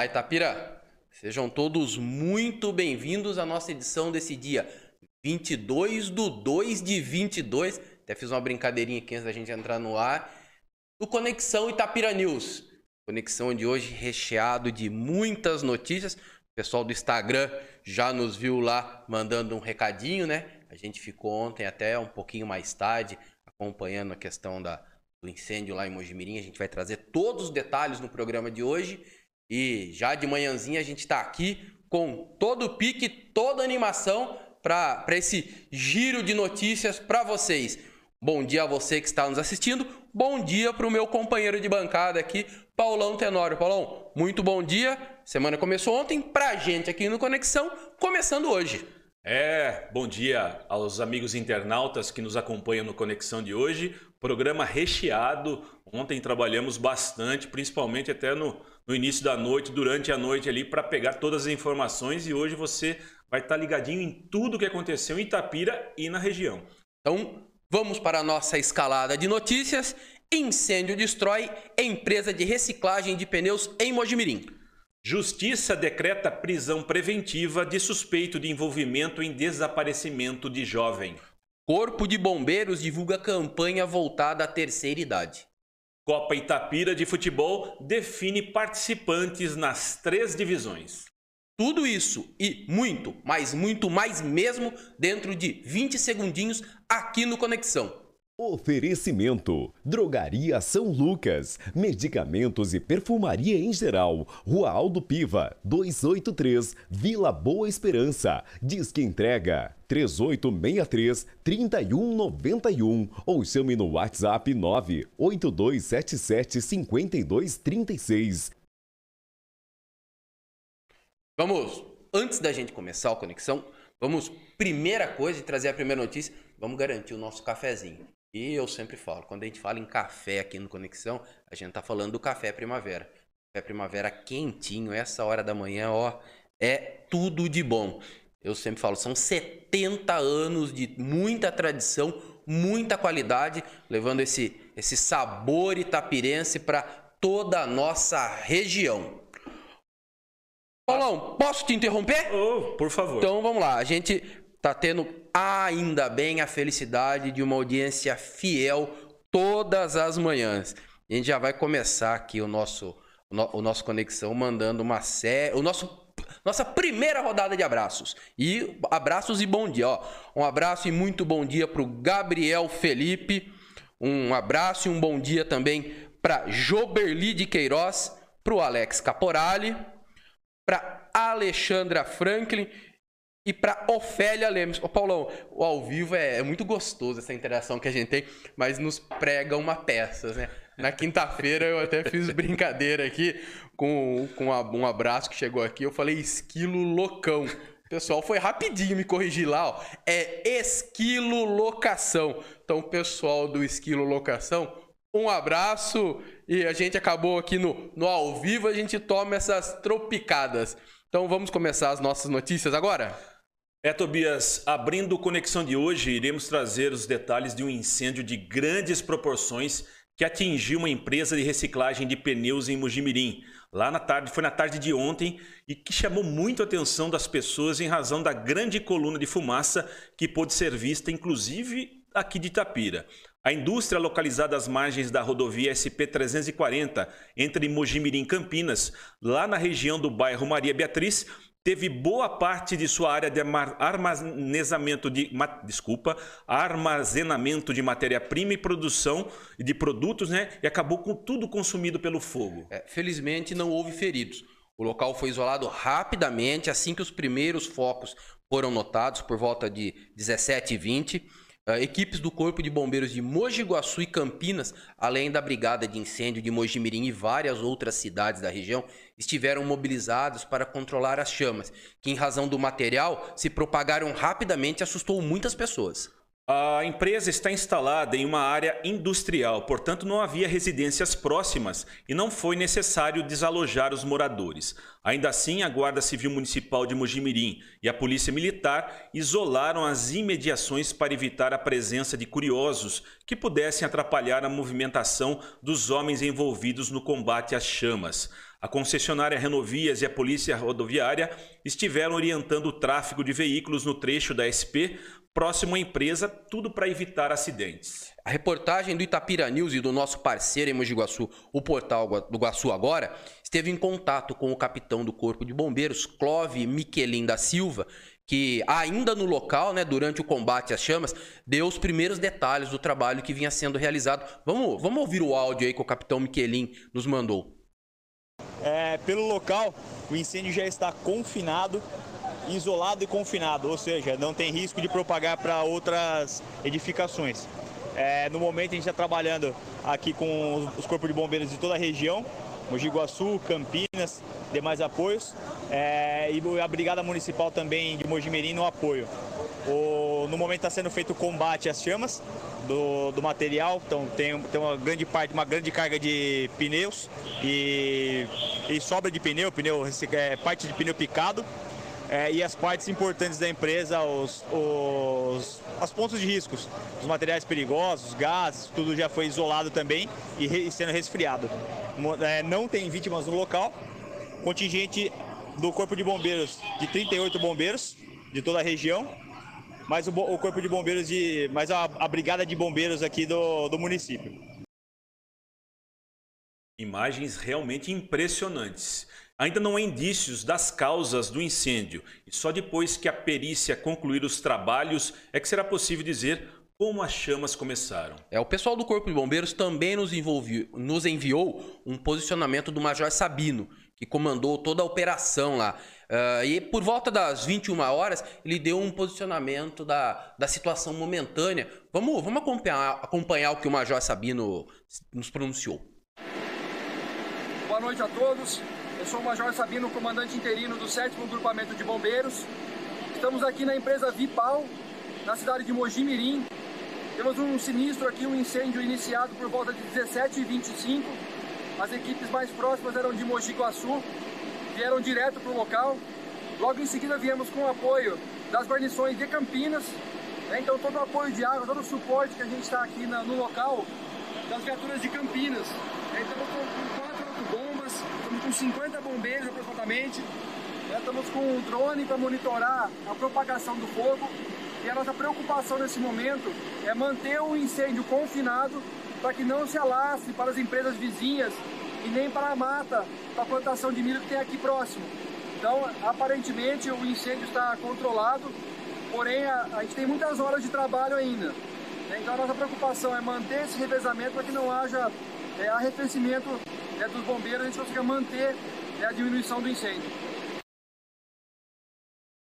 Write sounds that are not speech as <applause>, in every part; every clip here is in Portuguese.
Olá, Itapira! Sejam todos muito bem-vindos à nossa edição desse dia 22 do 2 de 22. Até fiz uma brincadeirinha aqui antes da gente entrar no ar. Do Conexão Itapira News. Conexão de hoje recheado de muitas notícias. O pessoal do Instagram já nos viu lá mandando um recadinho, né? A gente ficou ontem até um pouquinho mais tarde acompanhando a questão da, do incêndio lá em Mojimirim. A gente vai trazer todos os detalhes no programa de hoje. E já de manhãzinha a gente está aqui com todo o pique, toda a animação para esse giro de notícias para vocês. Bom dia a você que está nos assistindo. Bom dia para o meu companheiro de bancada aqui, Paulão Tenório. Paulão, muito bom dia. Semana começou ontem para a gente aqui no Conexão, começando hoje. É, bom dia aos amigos internautas que nos acompanham no Conexão de hoje. Programa recheado. Ontem trabalhamos bastante, principalmente até no, no início da noite, durante a noite ali, para pegar todas as informações e hoje você vai estar tá ligadinho em tudo que aconteceu em Itapira e na região. Então, vamos para a nossa escalada de notícias. Incêndio destrói empresa de reciclagem de pneus em Mojimirim. Justiça decreta prisão preventiva de suspeito de envolvimento em desaparecimento de jovem. Corpo de Bombeiros divulga campanha voltada à terceira idade. Copa Itapira de Futebol define participantes nas três divisões. Tudo isso e muito, mas muito mais mesmo dentro de 20 segundinhos aqui no Conexão. Oferecimento: Drogaria São Lucas, medicamentos e perfumaria em geral. Rua Aldo Piva, 283, Vila Boa Esperança. Disque entrega 3863 3191 ou chame no WhatsApp 98277 5236. Vamos, antes da gente começar a conexão, vamos, primeira coisa, trazer a primeira notícia, vamos garantir o nosso cafezinho. E eu sempre falo, quando a gente fala em café aqui no Conexão, a gente tá falando do café primavera. Café primavera quentinho, essa hora da manhã, ó, é tudo de bom. Eu sempre falo, são 70 anos de muita tradição, muita qualidade, levando esse, esse sabor itapirense para toda a nossa região. Paulão, posso te interromper? Oh, por favor. Então vamos lá, a gente tá tendo ainda bem a felicidade de uma audiência fiel todas as manhãs. A gente já vai começar aqui o nosso, o nosso Conexão mandando uma série. O nosso nossa primeira rodada de abraços. E abraços e bom dia. Ó. Um abraço e muito bom dia para o Gabriel Felipe. Um abraço e um bom dia também para Joberli de Queiroz, para o Alex Caporali, para Alexandra Franklin e para Ofélia Lemos. Ô Paulão, o ao vivo é, é, muito gostoso essa interação que a gente tem, mas nos prega uma peça, né? Na quinta-feira eu até fiz brincadeira aqui com, com um abraço que chegou aqui. Eu falei esquilo loucão. Pessoal foi rapidinho me corrigir lá, ó. É esquilo locação. Então, pessoal do esquilo locação, um abraço e a gente acabou aqui no, no ao vivo, a gente toma essas tropicadas. Então vamos começar as nossas notícias agora? É, Tobias, abrindo conexão de hoje, iremos trazer os detalhes de um incêndio de grandes proporções que atingiu uma empresa de reciclagem de pneus em Mujimirim. Lá na tarde, foi na tarde de ontem e que chamou muito a atenção das pessoas em razão da grande coluna de fumaça que pôde ser vista, inclusive aqui de Itapira. A indústria localizada às margens da rodovia SP-340, entre Mojimirim e Campinas, lá na região do bairro Maria Beatriz, teve boa parte de sua área de armazenamento de desculpa, armazenamento de matéria-prima e produção de produtos, né? E acabou com tudo consumido pelo fogo. É, felizmente não houve feridos. O local foi isolado rapidamente assim que os primeiros focos foram notados por volta de 17 e 20. Uh, equipes do Corpo de Bombeiros de Mogi Guaçu e Campinas, além da Brigada de Incêndio de Mojimirim e várias outras cidades da região, estiveram mobilizados para controlar as chamas, que em razão do material se propagaram rapidamente e assustou muitas pessoas. A empresa está instalada em uma área industrial, portanto não havia residências próximas e não foi necessário desalojar os moradores. Ainda assim, a Guarda Civil Municipal de Mojimirim e a Polícia Militar isolaram as imediações para evitar a presença de curiosos que pudessem atrapalhar a movimentação dos homens envolvidos no combate às chamas. A concessionária Renovias e a Polícia Rodoviária estiveram orientando o tráfego de veículos no trecho da SP próximo à empresa, tudo para evitar acidentes. A reportagem do Itapira News e do nosso parceiro em Mogi Guaçu, o portal do Guaçu Agora, esteve em contato com o capitão do Corpo de Bombeiros, Clove Miquelin da Silva, que ainda no local, né, durante o combate às chamas, deu os primeiros detalhes do trabalho que vinha sendo realizado. Vamos, vamos ouvir o áudio aí que o capitão Miquelin nos mandou. É, pelo local, o incêndio já está confinado isolado e confinado, ou seja, não tem risco de propagar para outras edificações. É, no momento a gente está trabalhando aqui com os corpos de bombeiros de toda a região, Mogi Guaçu, Campinas, demais apoios, é, e a Brigada Municipal também de Mogi Mirim no apoio. O, no momento está sendo feito o combate às chamas do, do material, então tem, tem, uma grande parte, uma grande carga de pneus e, e sobra de pneu, pneu é, parte de pneu picado é, e as partes importantes da empresa, os, os, as pontos de riscos, os materiais perigosos, gases, tudo já foi isolado também e, re, sendo resfriado. É, não tem vítimas no local. Contingente do Corpo de Bombeiros de 38 bombeiros de toda a região, mais o, o Corpo de Bombeiros de. mais a, a Brigada de Bombeiros aqui do, do município. Imagens realmente impressionantes. Ainda não há indícios das causas do incêndio e só depois que a perícia concluir os trabalhos é que será possível dizer como as chamas começaram. É, o pessoal do Corpo de Bombeiros também nos, envolviu, nos enviou um posicionamento do Major Sabino, que comandou toda a operação lá. Uh, e por volta das 21 horas, ele deu um posicionamento da, da situação momentânea. Vamos, vamos acompanhar, acompanhar o que o Major Sabino nos pronunciou. Boa noite a todos. Eu sou o Major Sabino, comandante interino do 7 Grupamento de Bombeiros. Estamos aqui na empresa Vipal, na cidade de Mogi Mirim. Temos um sinistro aqui, um incêndio iniciado por volta de 17h25. As equipes mais próximas eram de Mogi Guaçu, vieram direto para o local. Logo em seguida viemos com o apoio das guarnições de Campinas. Né? Então todo o apoio de água, todo o suporte que a gente está aqui na, no local das viaturas de Campinas. Estamos com quatro autobombas, estamos com 50 bombeiros aproximadamente. Né? Estamos com um drone para monitorar a propagação do fogo. E a nossa preocupação nesse momento é manter o incêndio confinado para que não se alasse para as empresas vizinhas e nem para a mata, para a plantação de milho que tem aqui próximo. Então, aparentemente, o incêndio está controlado, porém, a, a gente tem muitas horas de trabalho ainda. Né? Então a nossa preocupação é manter esse revezamento para que não haja é, arrefecimento é, dos bombeiros, a gente consiga manter é, a diminuição do incêndio.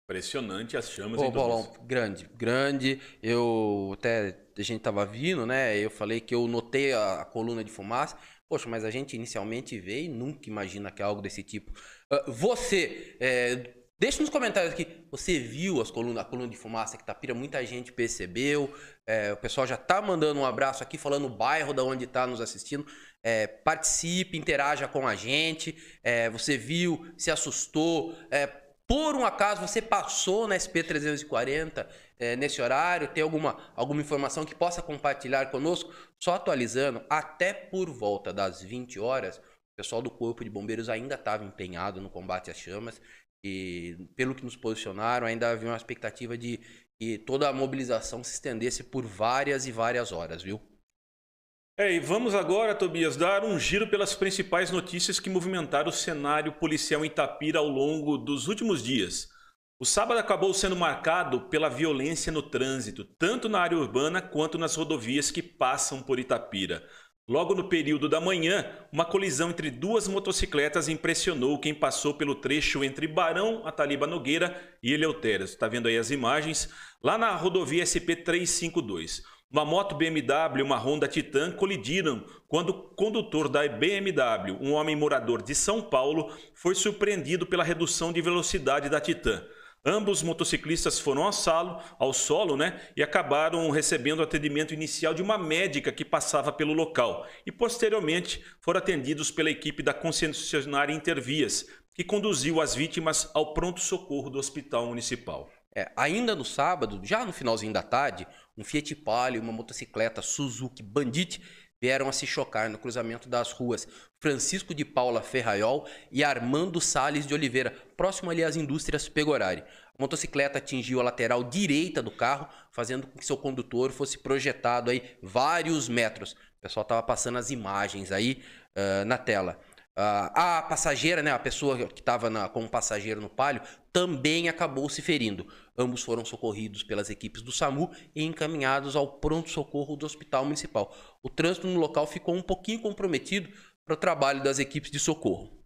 Impressionante as chamas. Ô, Paulão, grande, grande. Eu até a gente tava vindo, né? Eu falei que eu notei a, a, coluna de fumaça. Poxa, mas a gente inicialmente vê e nunca imagina que é algo desse tipo. Uh, você, é, Deixe nos comentários aqui, você viu as colunas, a coluna de fumaça que Tapira, muita gente percebeu. É, o pessoal já tá mandando um abraço aqui, falando o bairro da onde está nos assistindo. É, participe, interaja com a gente. É, você viu, se assustou. É, por um acaso você passou na SP340 é, nesse horário, tem alguma, alguma informação que possa compartilhar conosco? Só atualizando, até por volta das 20 horas, o pessoal do Corpo de Bombeiros ainda estava empenhado no combate às chamas. E pelo que nos posicionaram, ainda havia uma expectativa de que toda a mobilização se estendesse por várias e várias horas, viu? É, e vamos agora, Tobias, dar um giro pelas principais notícias que movimentaram o cenário policial em Itapira ao longo dos últimos dias. O sábado acabou sendo marcado pela violência no trânsito, tanto na área urbana quanto nas rodovias que passam por Itapira. Logo no período da manhã, uma colisão entre duas motocicletas impressionou quem passou pelo trecho entre Barão Ataliba Nogueira e Eleuteras. Está vendo aí as imagens? Lá na rodovia SP-352. Uma moto BMW e uma Honda Titan colidiram quando o condutor da BMW, um homem morador de São Paulo, foi surpreendido pela redução de velocidade da Titan. Ambos motociclistas foram ao ao solo, né, e acabaram recebendo o atendimento inicial de uma médica que passava pelo local e posteriormente foram atendidos pela equipe da concessionária Intervias, que conduziu as vítimas ao pronto socorro do Hospital Municipal. É, ainda no sábado, já no finalzinho da tarde, um Fiat Palio e uma motocicleta Suzuki Bandit vieram a se chocar no cruzamento das ruas Francisco de Paula Ferraiol e Armando Sales de Oliveira, próximo ali às indústrias Pegorari. A motocicleta atingiu a lateral direita do carro, fazendo com que seu condutor fosse projetado aí vários metros. O pessoal estava passando as imagens aí uh, na tela. Uh, a passageira, né, a pessoa que estava como passageiro no palio, também acabou se ferindo. Ambos foram socorridos pelas equipes do SAMU e encaminhados ao pronto-socorro do Hospital Municipal. O trânsito no local ficou um pouquinho comprometido para o trabalho das equipes de socorro.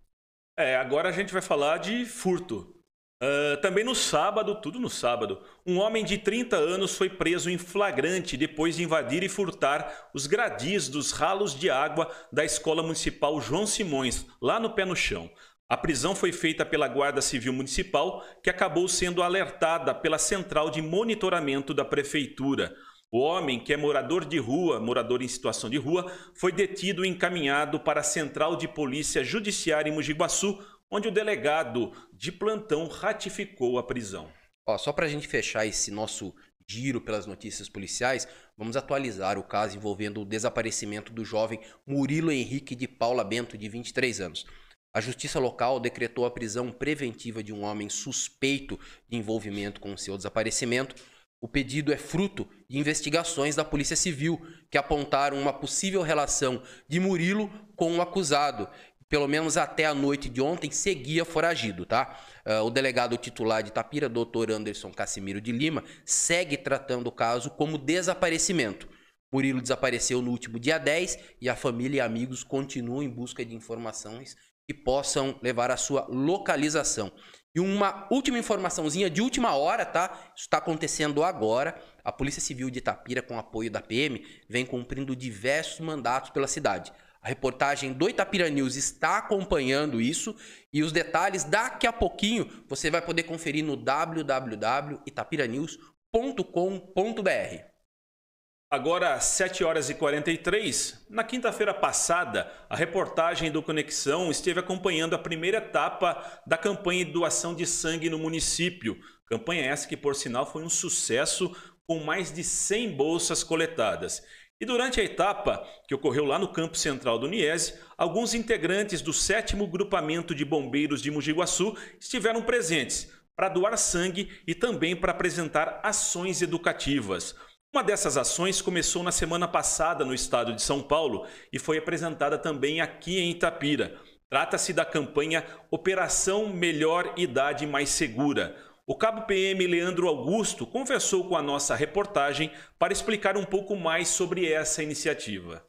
É, agora a gente vai falar de furto. Uh, também no sábado, tudo no sábado, um homem de 30 anos foi preso em flagrante depois de invadir e furtar os gradis dos ralos de água da Escola Municipal João Simões, lá no pé no chão. A prisão foi feita pela Guarda Civil Municipal, que acabou sendo alertada pela Central de Monitoramento da Prefeitura. O homem, que é morador de rua, morador em situação de rua, foi detido e encaminhado para a Central de Polícia Judiciária em Mojiguaçu, onde o delegado de plantão ratificou a prisão. Ó, só para a gente fechar esse nosso giro pelas notícias policiais, vamos atualizar o caso envolvendo o desaparecimento do jovem Murilo Henrique de Paula Bento, de 23 anos. A justiça local decretou a prisão preventiva de um homem suspeito de envolvimento com o seu desaparecimento. O pedido é fruto de investigações da Polícia Civil, que apontaram uma possível relação de Murilo com o acusado pelo menos até a noite de ontem, seguia foragido, tá? Uh, o delegado titular de Tapira, doutor Anderson Cassimiro de Lima, segue tratando o caso como desaparecimento. Murilo desapareceu no último dia 10 e a família e amigos continuam em busca de informações que possam levar à sua localização. E uma última informaçãozinha de última hora, tá? Isso está acontecendo agora. A Polícia Civil de Itapira, com apoio da PM, vem cumprindo diversos mandatos pela cidade. A reportagem do Itapira News está acompanhando isso e os detalhes daqui a pouquinho você vai poder conferir no www.itapiranews.com.br. Agora, às 7 horas e 43, na quinta-feira passada, a reportagem do Conexão esteve acompanhando a primeira etapa da campanha de doação de sangue no município. Campanha essa que, por sinal, foi um sucesso com mais de 100 bolsas coletadas. E durante a etapa, que ocorreu lá no campo central do Niese, alguns integrantes do 7 Grupamento de Bombeiros de Mujiguaçu estiveram presentes para doar sangue e também para apresentar ações educativas. Uma dessas ações começou na semana passada no estado de São Paulo e foi apresentada também aqui em Itapira. Trata-se da campanha Operação Melhor Idade Mais Segura o cabo PM Leandro Augusto conversou com a nossa reportagem para explicar um pouco mais sobre essa iniciativa.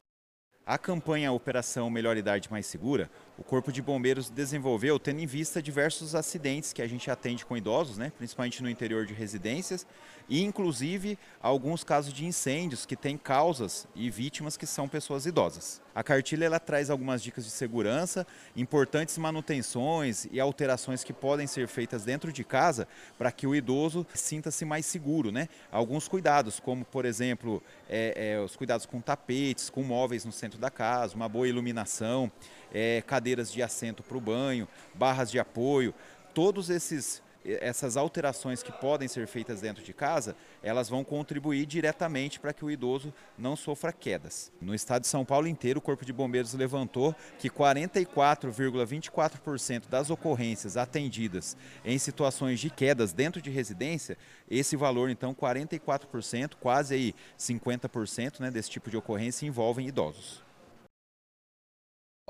A campanha Operação Melhor Idade Mais Segura, o Corpo de Bombeiros desenvolveu tendo em vista diversos acidentes que a gente atende com idosos, né, principalmente no interior de residências, e inclusive alguns casos de incêndios que têm causas e vítimas que são pessoas idosas. A cartilha ela traz algumas dicas de segurança, importantes manutenções e alterações que podem ser feitas dentro de casa para que o idoso sinta-se mais seguro. Né? Alguns cuidados, como por exemplo é, é, os cuidados com tapetes, com móveis no centro da casa, uma boa iluminação, é, cadeiras de assento para o banho, barras de apoio, todos esses essas alterações que podem ser feitas dentro de casa, elas vão contribuir diretamente para que o idoso não sofra quedas. No estado de São Paulo inteiro, o Corpo de Bombeiros levantou que 44,24% das ocorrências atendidas em situações de quedas dentro de residência, esse valor, então, 44%, quase aí 50% né, desse tipo de ocorrência envolvem idosos.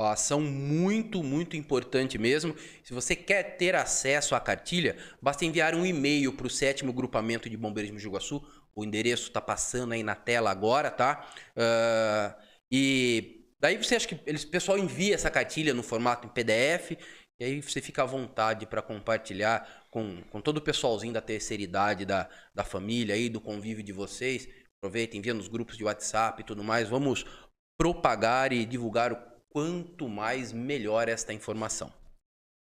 Ação muito, muito importante mesmo. Se você quer ter acesso à cartilha, basta enviar um e-mail para o sétimo grupamento de bombeiros de Mojiguaçu. O endereço está passando aí na tela agora, tá? Uh, e daí você acha que eles, o pessoal envia essa cartilha no formato em PDF e aí você fica à vontade para compartilhar com, com todo o pessoalzinho da terceira idade, da, da família aí, do convívio de vocês. Aproveita, envia nos grupos de WhatsApp e tudo mais. Vamos propagar e divulgar o quanto mais melhor esta informação.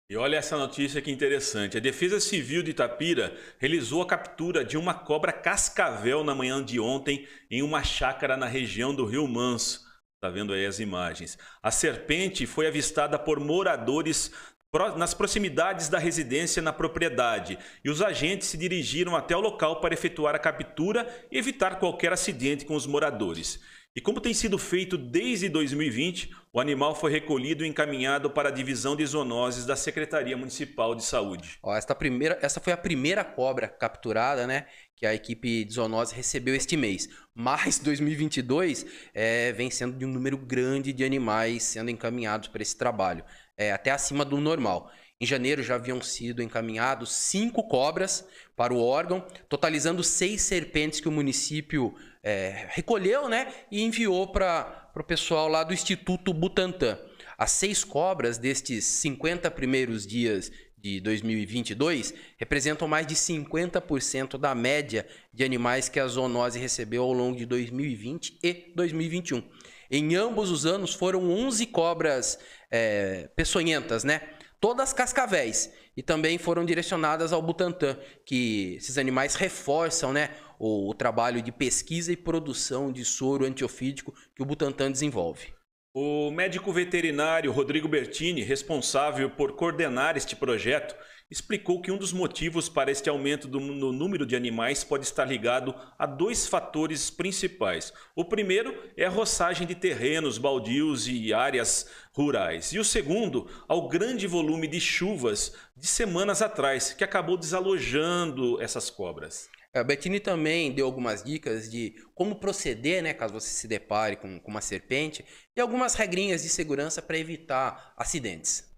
E olha essa notícia que interessante. A Defesa Civil de Itapira realizou a captura de uma cobra cascavel na manhã de ontem em uma chácara na região do Rio Manso. Está vendo aí as imagens. A serpente foi avistada por moradores nas proximidades da residência na propriedade e os agentes se dirigiram até o local para efetuar a captura e evitar qualquer acidente com os moradores. E como tem sido feito desde 2020, o animal foi recolhido e encaminhado para a divisão de zoonoses da Secretaria Municipal de Saúde. Ó, esta, primeira, essa foi a primeira cobra capturada, né? Que a equipe de zoonose recebeu este mês. Mas 2022 é, vem sendo de um número grande de animais sendo encaminhados para esse trabalho, é, até acima do normal. Em janeiro já haviam sido encaminhados cinco cobras para o órgão, totalizando seis serpentes que o município é, recolheu né, e enviou para o pessoal lá do Instituto Butantan. As seis cobras destes 50 primeiros dias de 2022 representam mais de 50% da média de animais que a zoonose recebeu ao longo de 2020 e 2021. Em ambos os anos foram 11 cobras é, peçonhentas, né? Todas cascavéis. E também foram direcionadas ao Butantan, que esses animais reforçam né, o, o trabalho de pesquisa e produção de soro antiofídico que o Butantan desenvolve. O médico veterinário Rodrigo Bertini, responsável por coordenar este projeto, explicou que um dos motivos para este aumento do, no número de animais pode estar ligado a dois fatores principais. O primeiro é a roçagem de terrenos baldios e áreas rurais. E o segundo, ao grande volume de chuvas de semanas atrás, que acabou desalojando essas cobras. A é, Bettini também deu algumas dicas de como proceder, né, caso você se depare com, com uma serpente, e algumas regrinhas de segurança para evitar acidentes.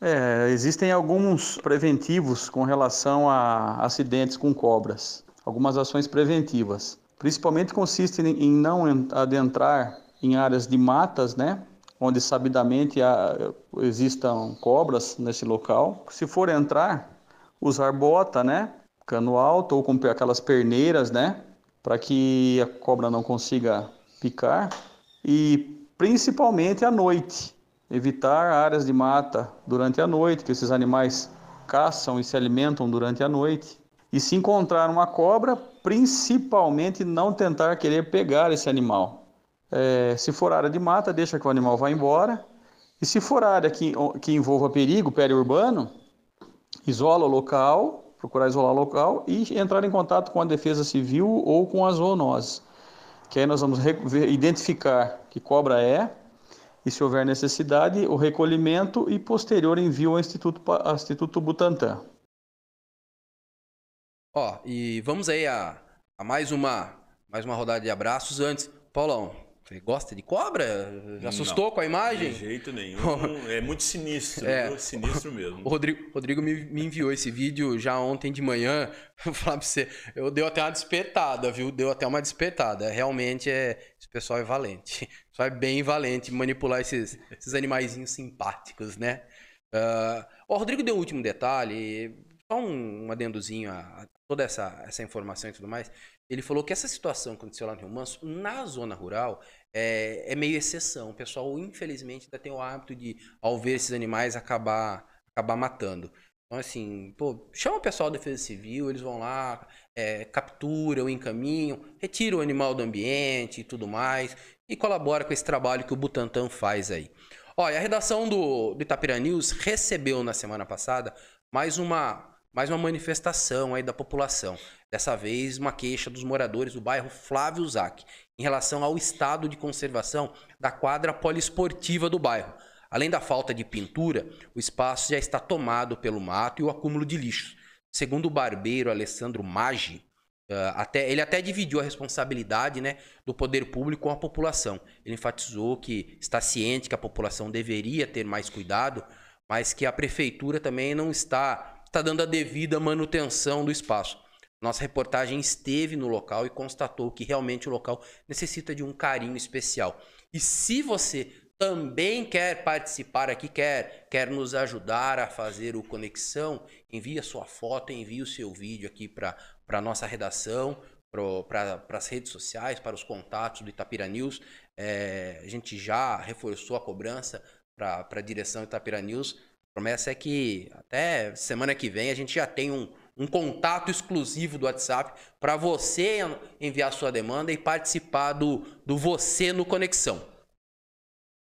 É, existem alguns preventivos com relação a acidentes com cobras, algumas ações preventivas. Principalmente consistem em não adentrar em áreas de matas, né, onde sabidamente há, existam cobras nesse local. Se for entrar, usar bota, né, cano alto ou com aquelas perneiras, né? Para que a cobra não consiga picar. E principalmente à noite. Evitar áreas de mata durante a noite, que esses animais caçam e se alimentam durante a noite. E se encontrar uma cobra, principalmente não tentar querer pegar esse animal. É, se for área de mata, deixa que o animal vá embora. E se for área que, que envolva perigo periurbano, isola o local procurar isolar o local e entrar em contato com a defesa civil ou com as zoonoses. Que aí nós vamos identificar que cobra é e, se houver necessidade, o recolhimento e posterior envio ao Instituto, ao Instituto Butantan. Ó, e vamos aí a, a mais uma mais uma rodada de abraços antes. Paulão, você gosta de cobra? Já assustou Não, com a imagem? De jeito nenhum. é muito sinistro. É. Sinistro mesmo. <laughs> O Rodrigo, Rodrigo me, me, enviou esse vídeo já ontem de manhã. <laughs> Vou falar pra você. Eu deu até uma despertada, viu? Deu até uma despertada. Realmente é. Esse pessoal é valente. O é bem valente manipular esses, esses animaizinhos simpáticos, né? Uh, o Rodrigo deu um último detalhe. Só um, um adendozinho a, a toda essa, essa informação e tudo mais. Ele falou que essa situação que aconteceu lá no Rio Manso, na zona rural, é, é meio exceção. O pessoal, infelizmente, ainda tem o hábito de, ao ver esses animais, acabar, acabar matando. Então, assim, pô, chama o pessoal da Defesa Civil, eles vão lá, é, capturam, encaminham, retiram o animal do ambiente e tudo mais, e colabora com esse trabalho que o Butantan faz aí. Olha, a redação do, do Itapira News recebeu na semana passada mais uma, mais uma manifestação aí da população. Dessa vez, uma queixa dos moradores do bairro Flávio Zac em relação ao estado de conservação da quadra poliesportiva do bairro. Além da falta de pintura, o espaço já está tomado pelo mato e o acúmulo de lixo. Segundo o barbeiro Alessandro Maggi, Uh, até, ele até dividiu a responsabilidade né, do poder público com a população. Ele enfatizou que está ciente que a população deveria ter mais cuidado, mas que a prefeitura também não está, está dando a devida manutenção do espaço. Nossa reportagem esteve no local e constatou que realmente o local necessita de um carinho especial. E se você também quer participar aqui, quer, quer nos ajudar a fazer o Conexão, envie a sua foto, envie o seu vídeo aqui para a nossa redação, para as redes sociais, para os contatos do Itapira News. É, a gente já reforçou a cobrança para a direção Itapira News. A promessa é que até semana que vem a gente já tem um, um contato exclusivo do WhatsApp para você enviar sua demanda e participar do, do Você no Conexão.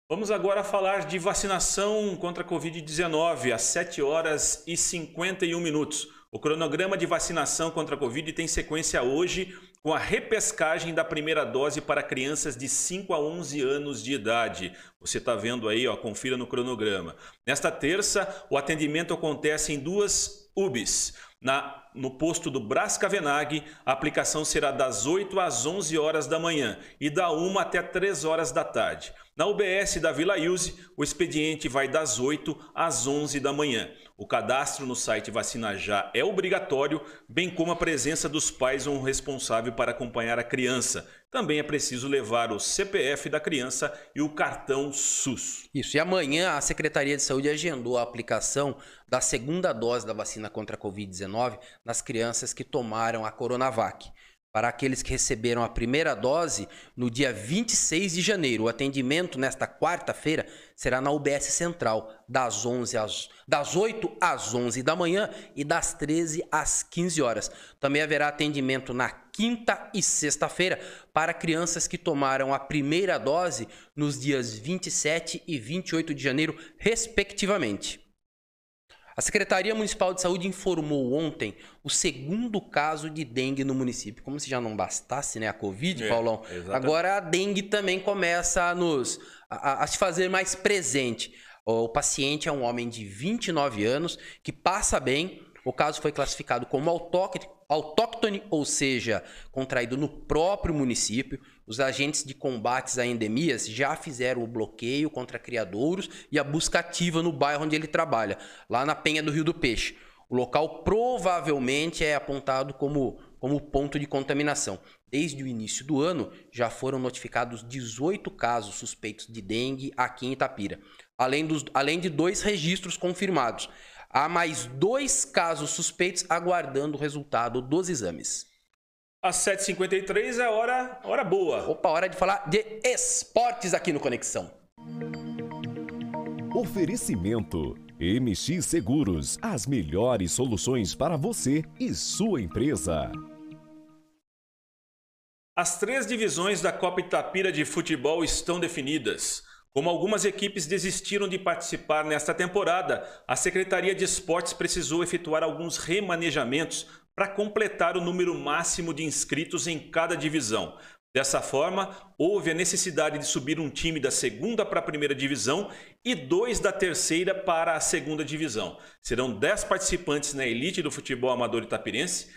Vamos agora falar de vacinação contra a Covid-19 às 7 horas e 51 minutos. O cronograma de vacinação contra a Covid tem sequência hoje com a repescagem da primeira dose para crianças de 5 a 11 anos de idade. Você está vendo aí, ó, confira no cronograma. Nesta terça, o atendimento acontece em duas UBS. Na, no posto do Brás Cavenag, a aplicação será das 8 às 11 horas da manhã e da 1 até 3 horas da tarde. Na UBS da Vila Ilse, o expediente vai das 8 às 11 da manhã. O cadastro no site Vacina Já é obrigatório, bem como a presença dos pais ou um responsável para acompanhar a criança. Também é preciso levar o CPF da criança e o cartão SUS. Isso. E amanhã a Secretaria de Saúde agendou a aplicação da segunda dose da vacina contra a Covid-19 nas crianças que tomaram a Coronavac para aqueles que receberam a primeira dose no dia 26 de janeiro. O atendimento nesta quarta-feira será na UBS Central, das, 11 às, das 8 às 11 da manhã e das 13 às 15 horas. Também haverá atendimento na quinta e sexta-feira para crianças que tomaram a primeira dose nos dias 27 e 28 de janeiro, respectivamente. A Secretaria Municipal de Saúde informou ontem o segundo caso de dengue no município. Como se já não bastasse, né, a Covid, é, Paulão? Exatamente. Agora a dengue também começa a nos a, a se fazer mais presente. O paciente é um homem de 29 anos que passa bem. O caso foi classificado como autóctone, ou seja, contraído no próprio município. Os agentes de combates a endemias já fizeram o bloqueio contra criadouros e a busca ativa no bairro onde ele trabalha, lá na Penha do Rio do Peixe. O local provavelmente é apontado como, como ponto de contaminação. Desde o início do ano, já foram notificados 18 casos suspeitos de dengue aqui em Itapira, além, dos, além de dois registros confirmados. Há mais dois casos suspeitos aguardando o resultado dos exames. Às 7h53 é hora, hora boa. Opa, hora de falar de esportes aqui no Conexão. Oferecimento MX Seguros, as melhores soluções para você e sua empresa. As três divisões da Copa Itapira de futebol estão definidas. Como algumas equipes desistiram de participar nesta temporada, a Secretaria de Esportes precisou efetuar alguns remanejamentos para completar o número máximo de inscritos em cada divisão. Dessa forma, houve a necessidade de subir um time da segunda para a primeira divisão e dois da terceira para a segunda divisão. Serão 10 participantes na elite do futebol amador itapirense,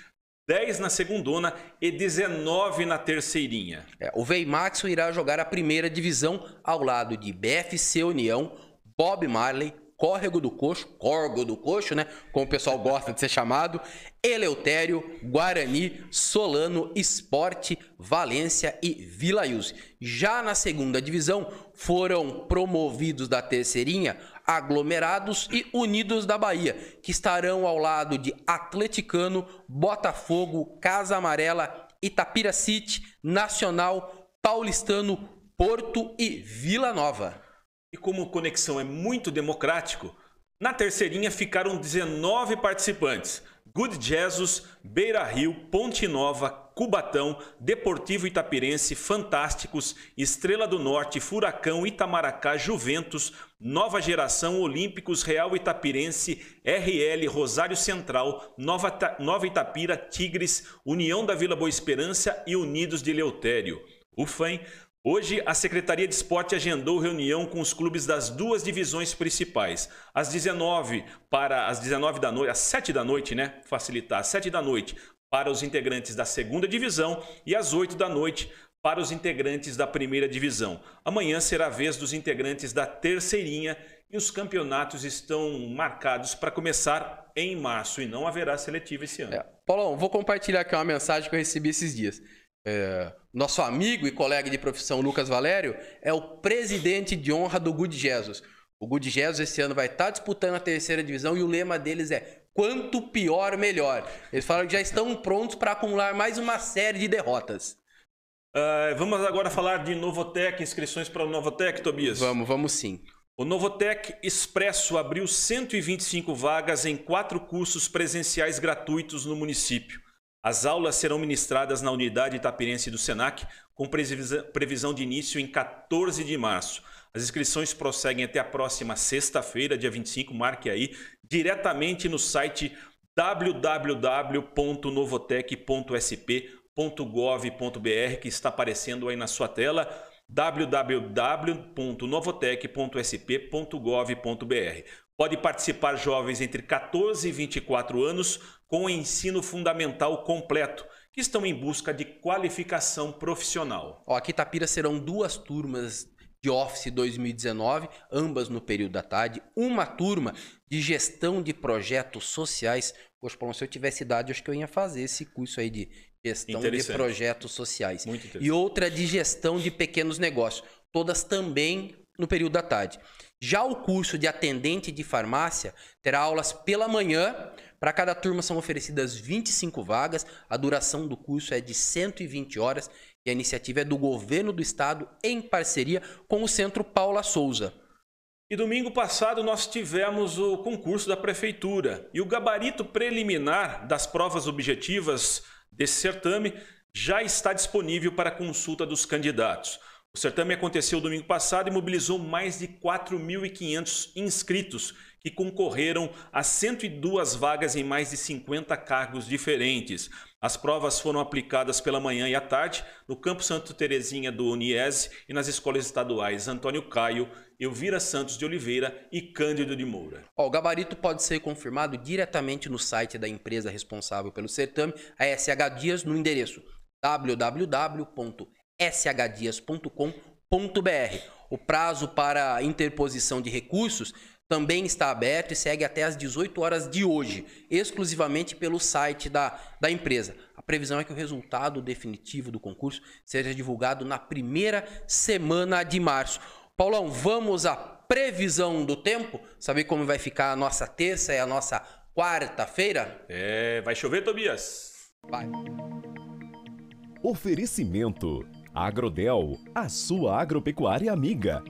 10 na segundona e 19 na terceirinha. É, o Veimaxo irá jogar a primeira divisão ao lado de BFC União, Bob Marley, Córrego do Coxo, Corgo do Coxo, né? Como o pessoal gosta de ser chamado, Eleutério, Guarani, Solano, Esporte, Valência e Vila Ilse. Já na segunda divisão, foram promovidos da terceirinha Aglomerados e Unidos da Bahia, que estarão ao lado de Atleticano, Botafogo, Casa Amarela, Itapira City, Nacional, Paulistano, Porto e Vila Nova. E como o Conexão é muito democrático, na terceirinha ficaram 19 participantes. Good Jesus, Beira Rio, Ponte Nova, Cubatão, Deportivo Itapirense, Fantásticos, Estrela do Norte, Furacão, Itamaracá, Juventus, Nova Geração, Olímpicos, Real Itapirense, RL, Rosário Central, Nova, Nova Itapira, Tigres, União da Vila Boa Esperança e Unidos de Leutério. O FAM Hoje, a Secretaria de Esporte agendou reunião com os clubes das duas divisões principais. Às 19 para as 19 da noite, às 7 da noite, né? Facilitar, às 7 da noite para os integrantes da segunda divisão e às 8 da noite para os integrantes da primeira divisão. Amanhã será a vez dos integrantes da terceirinha e os campeonatos estão marcados para começar em março e não haverá seletiva esse ano. É. Paulão, vou compartilhar aqui uma mensagem que eu recebi esses dias. É, nosso amigo e colega de profissão Lucas Valério é o presidente de honra do Good Jesus. O Good Jesus esse ano vai estar tá disputando a terceira divisão e o lema deles é quanto pior, melhor. Eles falam que já estão prontos para acumular mais uma série de derrotas. Uh, vamos agora falar de Novotec, inscrições para o Novotec, Tobias? Vamos, vamos sim. O Novotec Expresso abriu 125 vagas em quatro cursos presenciais gratuitos no município. As aulas serão ministradas na unidade itapirense do SENAC, com previsão de início em 14 de março. As inscrições prosseguem até a próxima sexta-feira, dia 25, marque aí, diretamente no site www.novotec.sp.gov.br que está aparecendo aí na sua tela www.novotec.sp.gov.br. Pode participar jovens entre 14 e 24 anos com o ensino fundamental completo, que estão em busca de qualificação profissional. Ó, aqui em Tapira serão duas turmas de Office 2019, ambas no período da tarde, uma turma de gestão de projetos sociais. Poxa, Paulo, se eu tivesse idade, acho que eu ia fazer esse curso aí de gestão de projetos sociais. E outra de gestão de pequenos negócios, todas também no período da tarde. Já o curso de atendente de farmácia terá aulas pela manhã. Para cada turma são oferecidas 25 vagas. A duração do curso é de 120 horas e a iniciativa é do governo do estado em parceria com o Centro Paula Souza. E domingo passado nós tivemos o concurso da prefeitura e o gabarito preliminar das provas objetivas desse certame já está disponível para consulta dos candidatos. O certame aconteceu domingo passado e mobilizou mais de 4.500 inscritos que concorreram a 102 vagas em mais de 50 cargos diferentes. As provas foram aplicadas pela manhã e à tarde no Campo Santo Terezinha do Uniese e nas escolas estaduais Antônio Caio, Elvira Santos de Oliveira e Cândido de Moura. o gabarito pode ser confirmado diretamente no site da empresa responsável pelo certame, a SH Dias, no endereço www shdias.com.br. O prazo para interposição de recursos também está aberto e segue até às 18 horas de hoje, exclusivamente pelo site da, da empresa. A previsão é que o resultado definitivo do concurso seja divulgado na primeira semana de março. Paulão, vamos à previsão do tempo? Saber como vai ficar a nossa terça e a nossa quarta-feira? É, vai chover, Tobias? Vai. Oferecimento Agrodel, a sua agropecuária amiga.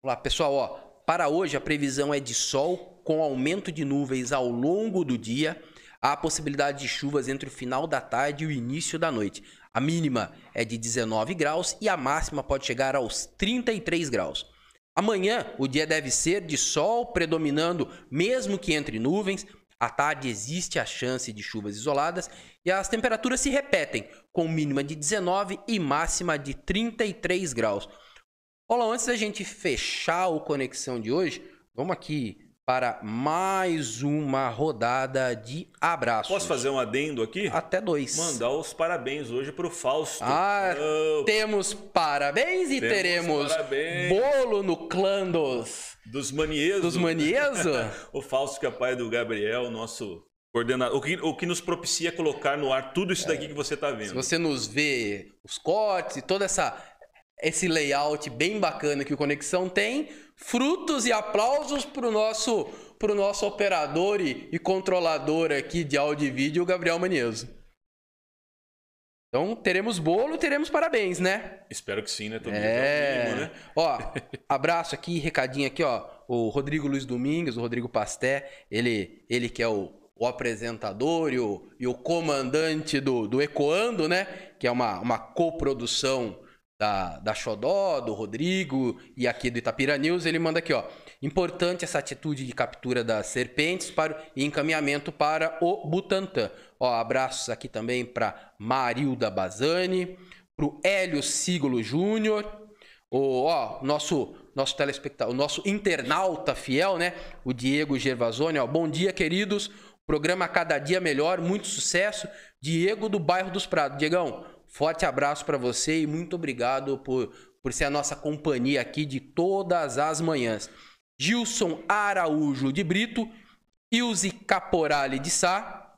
Olá, pessoal, ó, para hoje a previsão é de sol com aumento de nuvens ao longo do dia. Há possibilidade de chuvas entre o final da tarde e o início da noite. A mínima é de 19 graus e a máxima pode chegar aos 33 graus. Amanhã o dia deve ser de sol predominando, mesmo que entre nuvens. À tarde existe a chance de chuvas isoladas e as temperaturas se repetem, com mínima de 19 e máxima de 33 graus. Olá, antes da gente fechar o Conexão de hoje, vamos aqui para mais uma rodada de abraços. Posso fazer um adendo aqui? Até dois. Mandar os parabéns hoje para o Fausto. Ah, oh. temos parabéns e temos teremos parabéns. bolo no clã dos... Dos Manieso. Dos Manieso? <laughs> o Fausto que é pai do Gabriel, nosso coordenador. O que, o que nos propicia colocar no ar tudo isso daqui é. que você está vendo. Se você nos vê os cortes e toda essa esse layout bem bacana que o Conexão tem. Frutos e aplausos para o nosso, pro nosso operador e, e, controlador aqui de áudio e vídeo, o Gabriel Manieso. Então, teremos bolo, teremos parabéns, né? Espero que sim, né? Todo é... Mínimo, né? Ó, abraço aqui, recadinho aqui, ó. O Rodrigo Luiz Domingues, o Rodrigo Pasté, ele, ele que é o, o apresentador e o, e o comandante do, do Ecoando, né? Que é uma, uma coprodução da, da Xodó, do Rodrigo e aqui do Itapira News, ele manda aqui, ó. Importante essa atitude de captura das serpentes para e encaminhamento para o Butantan. Ó, abraços aqui também para Marilda Bazani, para o Hélio Sigolo Júnior, o ó, nosso nosso telespectador, o nosso internauta fiel, né? O Diego Gervasoni, ó. Bom dia, queridos. Programa cada dia melhor, muito sucesso. Diego do bairro dos Prados. Diegão, Forte abraço para você e muito obrigado por, por ser a nossa companhia aqui de todas as manhãs. Gilson Araújo de Brito, Ilse Caporale de Sá,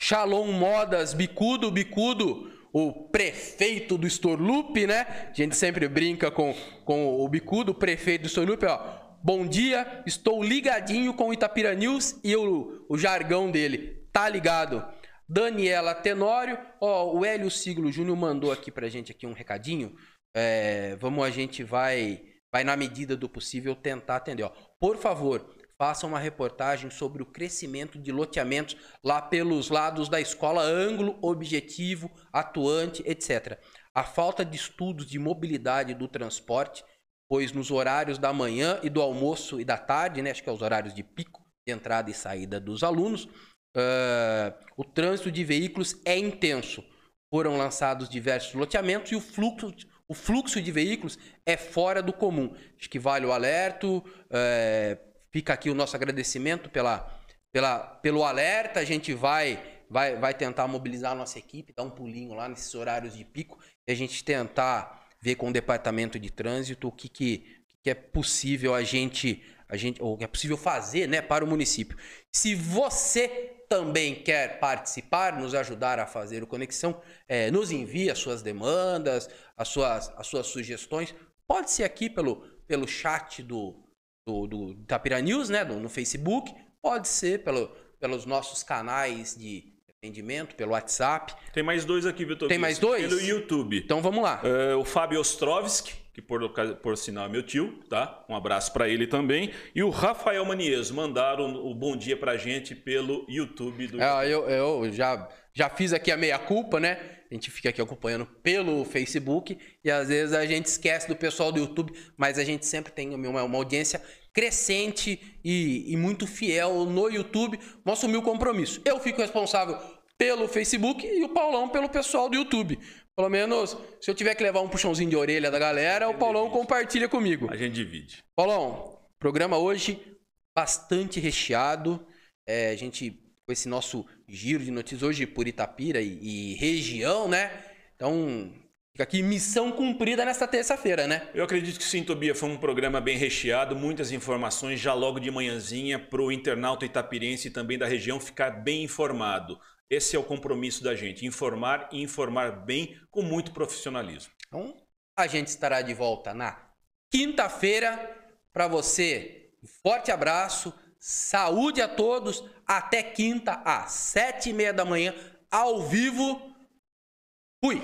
Shalom Modas Bicudo, Bicudo, o prefeito do Storlupe, né? A gente sempre brinca com, com o Bicudo, o prefeito do Storlupe, ó. Bom dia, estou ligadinho com o Itapira News e o, o jargão dele. Tá ligado? Daniela Tenório, ó, o Hélio Siglo Júnior mandou aqui pra gente aqui um recadinho. É, vamos, a gente vai, vai na medida do possível tentar atender. Por favor, faça uma reportagem sobre o crescimento de loteamentos lá pelos lados da escola, ângulo, objetivo, atuante, etc. A falta de estudos de mobilidade do transporte pois nos horários da manhã e do almoço e da tarde, né, acho que é os horários de pico de entrada e saída dos alunos, uh, o trânsito de veículos é intenso. Foram lançados diversos loteamentos e o fluxo, o fluxo de veículos é fora do comum. Acho que vale o alerta. Uh, fica aqui o nosso agradecimento pela, pela, pelo alerta. A gente vai, vai, vai tentar mobilizar a nossa equipe, dar um pulinho lá nesses horários de pico e a gente tentar ver com o departamento de trânsito o que, que, que é possível a gente, a gente, ou é possível fazer, né, para o município. Se você também quer participar, nos ajudar a fazer o Conexão, é, nos envie as suas demandas, as suas, as suas sugestões. Pode ser aqui pelo, pelo chat do, do, do Tapira News, né, no, no Facebook. Pode ser pelo, pelos nossos canais de atendimento, pelo WhatsApp. Tem mais dois aqui, Vitor. Tem mais dois? Pelo YouTube. Então vamos lá. Uh, o Fábio Ostrovski, que por, por sinal é meu tio, tá? Um abraço para ele também. E o Rafael Manieso mandaram o bom dia pra gente pelo YouTube do. É, eu, eu já, já fiz aqui a meia-culpa, né? A gente fica aqui acompanhando pelo Facebook e às vezes a gente esquece do pessoal do YouTube, mas a gente sempre tem uma, uma audiência crescente e, e muito fiel no YouTube. Vamos assumir o compromisso. Eu fico responsável pelo Facebook e o Paulão pelo pessoal do YouTube. Pelo menos, se eu tiver que levar um puxãozinho de orelha da galera, o Paulão divide. compartilha comigo. A gente divide. Paulão, programa hoje bastante recheado. É, a gente, com esse nosso giro de notícias hoje por Itapira e, e região, né? Então, Fica aqui missão cumprida nesta terça-feira, né? Eu acredito que sim, Tobia. Foi um programa bem recheado, muitas informações já logo de manhãzinha para o internauta itapirense e também da região ficar bem informado. Esse é o compromisso da gente, informar e informar bem com muito profissionalismo. Então, a gente estará de volta na quinta-feira. Para você, um forte abraço, saúde a todos. Até quinta, às sete e meia da manhã, ao vivo. Fui!